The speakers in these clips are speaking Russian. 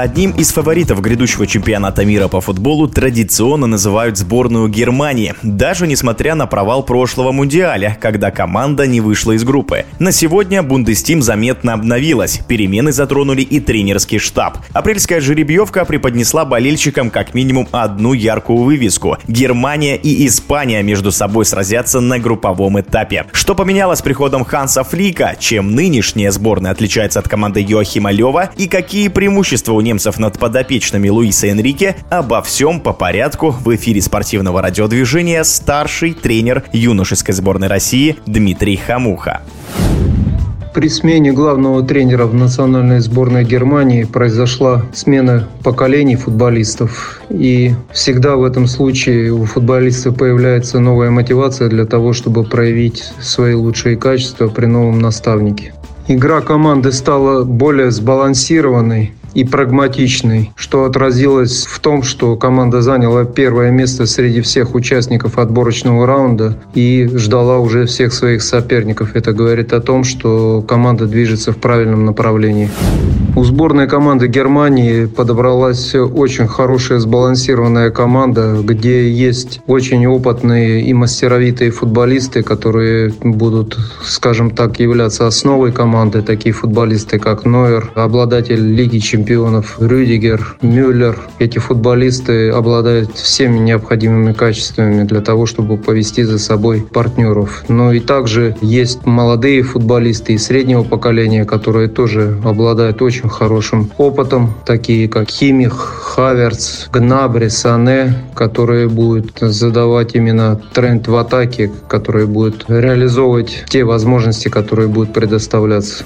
Одним из фаворитов грядущего чемпионата мира по футболу традиционно называют сборную Германии, даже несмотря на провал прошлого Мундиаля, когда команда не вышла из группы. На сегодня Бундестим заметно обновилась, перемены затронули и тренерский штаб. Апрельская жеребьевка преподнесла болельщикам как минимум одну яркую вывеску. Германия и Испания между собой сразятся на групповом этапе. Что поменялось с приходом Ханса Флика, чем нынешняя сборная отличается от команды Йоахима Лева и какие преимущества у немцев над подопечными Луиса Энрике, обо всем по порядку в эфире спортивного радиодвижения старший тренер юношеской сборной России Дмитрий Хамуха. При смене главного тренера в национальной сборной Германии произошла смена поколений футболистов. И всегда в этом случае у футболистов появляется новая мотивация для того, чтобы проявить свои лучшие качества при новом наставнике. Игра команды стала более сбалансированной, и прагматичный, что отразилось в том, что команда заняла первое место среди всех участников отборочного раунда и ждала уже всех своих соперников. Это говорит о том, что команда движется в правильном направлении. У сборной команды Германии подобралась очень хорошая сбалансированная команда, где есть очень опытные и мастеровитые футболисты, которые будут, скажем так, являться основой команды. Такие футболисты, как Нойер, обладатель Лиги чемпионов Рюдигер, Мюллер. Эти футболисты обладают всеми необходимыми качествами для того, чтобы повести за собой партнеров. Но и также есть молодые футболисты и среднего поколения, которые тоже обладают очень хорошим опытом, такие как Химих, Хаверц, Гнабри, Сане, которые будут задавать именно тренд в атаке, которые будут реализовывать те возможности, которые будут предоставляться.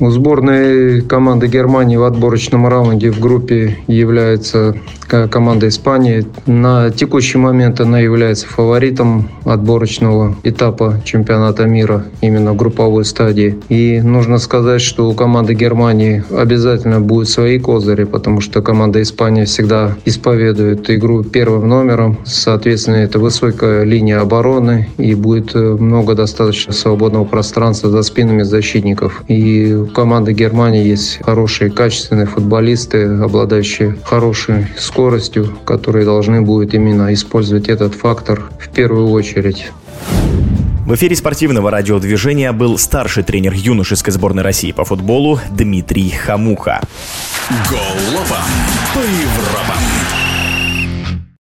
У сборной команды Германии в отборочном раунде в группе является команда Испании. На текущий момент она является фаворитом отборочного этапа чемпионата мира, именно групповой стадии. И нужно сказать, что у команды Германии обязательно будут свои козыри, потому что команда Испании всегда исповедует игру первым номером. Соответственно, это высокая линия обороны и будет много достаточно свободного пространства за спинами защитников. И у команды Германии есть хорошие, качественные футболисты, обладающие хорошей скоростью, которые должны будут именно использовать этот фактор в первую очередь. В эфире спортивного радиодвижения был старший тренер юношеской сборной России по футболу Дмитрий Хамуха. Голова по